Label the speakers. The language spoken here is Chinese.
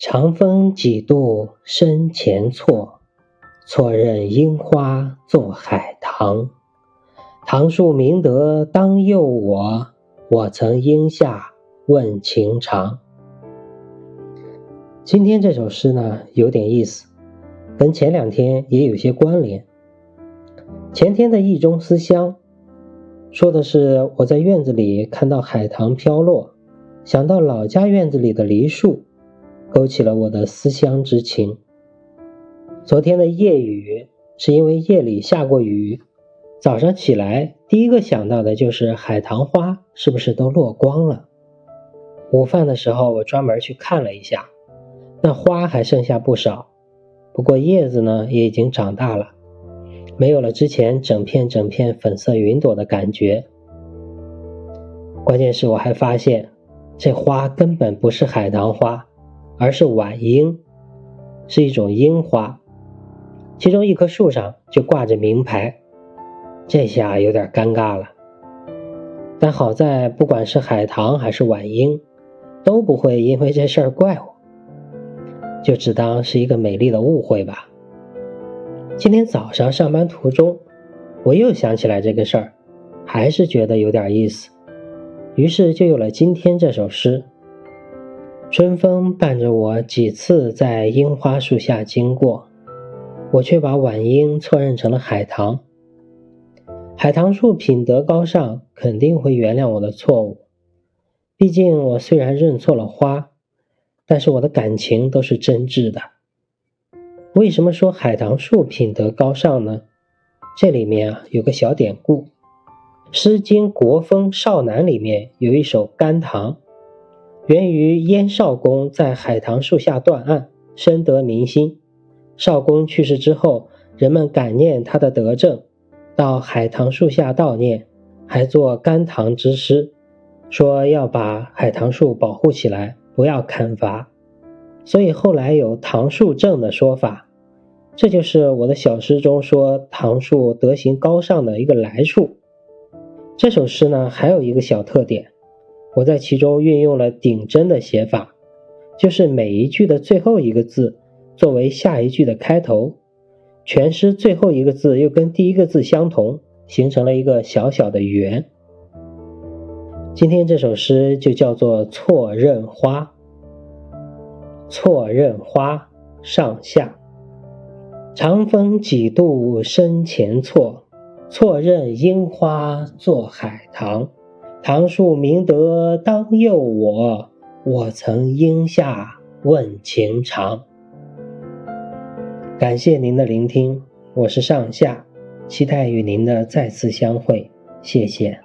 Speaker 1: 长风几度深浅错，错认樱花作海棠。唐树明德当诱我，我曾应下问情长。今天这首诗呢，有点意思，跟前两天也有些关联。前天的意中思乡，说的是我在院子里看到海棠飘落，想到老家院子里的梨树。勾起了我的思乡之情。昨天的夜雨是因为夜里下过雨，早上起来第一个想到的就是海棠花是不是都落光了。午饭的时候我专门去看了一下，那花还剩下不少，不过叶子呢也已经长大了，没有了之前整片整片粉色云朵的感觉。关键是我还发现，这花根本不是海棠花。而是晚樱，是一种樱花，其中一棵树上就挂着名牌，这下有点尴尬了。但好在不管是海棠还是晚樱，都不会因为这事儿怪我，就只当是一个美丽的误会吧。今天早上上班途中，我又想起来这个事儿，还是觉得有点意思，于是就有了今天这首诗。春风伴着我几次在樱花树下经过，我却把晚樱错认成了海棠。海棠树品德高尚，肯定会原谅我的错误。毕竟我虽然认错了花，但是我的感情都是真挚的。为什么说海棠树品德高尚呢？这里面啊有个小典故，《诗经·国风·少南》里面有一首《甘棠》。源于燕少公在海棠树下断案，深得民心。少公去世之后，人们感念他的德政，到海棠树下悼念，还做甘棠之诗，说要把海棠树保护起来，不要砍伐。所以后来有棠树正的说法。这就是我的小诗中说棠树德行高尚的一个来处。这首诗呢，还有一个小特点。我在其中运用了顶针的写法，就是每一句的最后一个字作为下一句的开头，全诗最后一个字又跟第一个字相同，形成了一个小小的圆。今天这首诗就叫做错认花。错认花，上下。长风几度深浅错，错认樱花作海棠。唐树明德当佑我，我曾应下问情长。感谢您的聆听，我是上下，期待与您的再次相会，谢谢。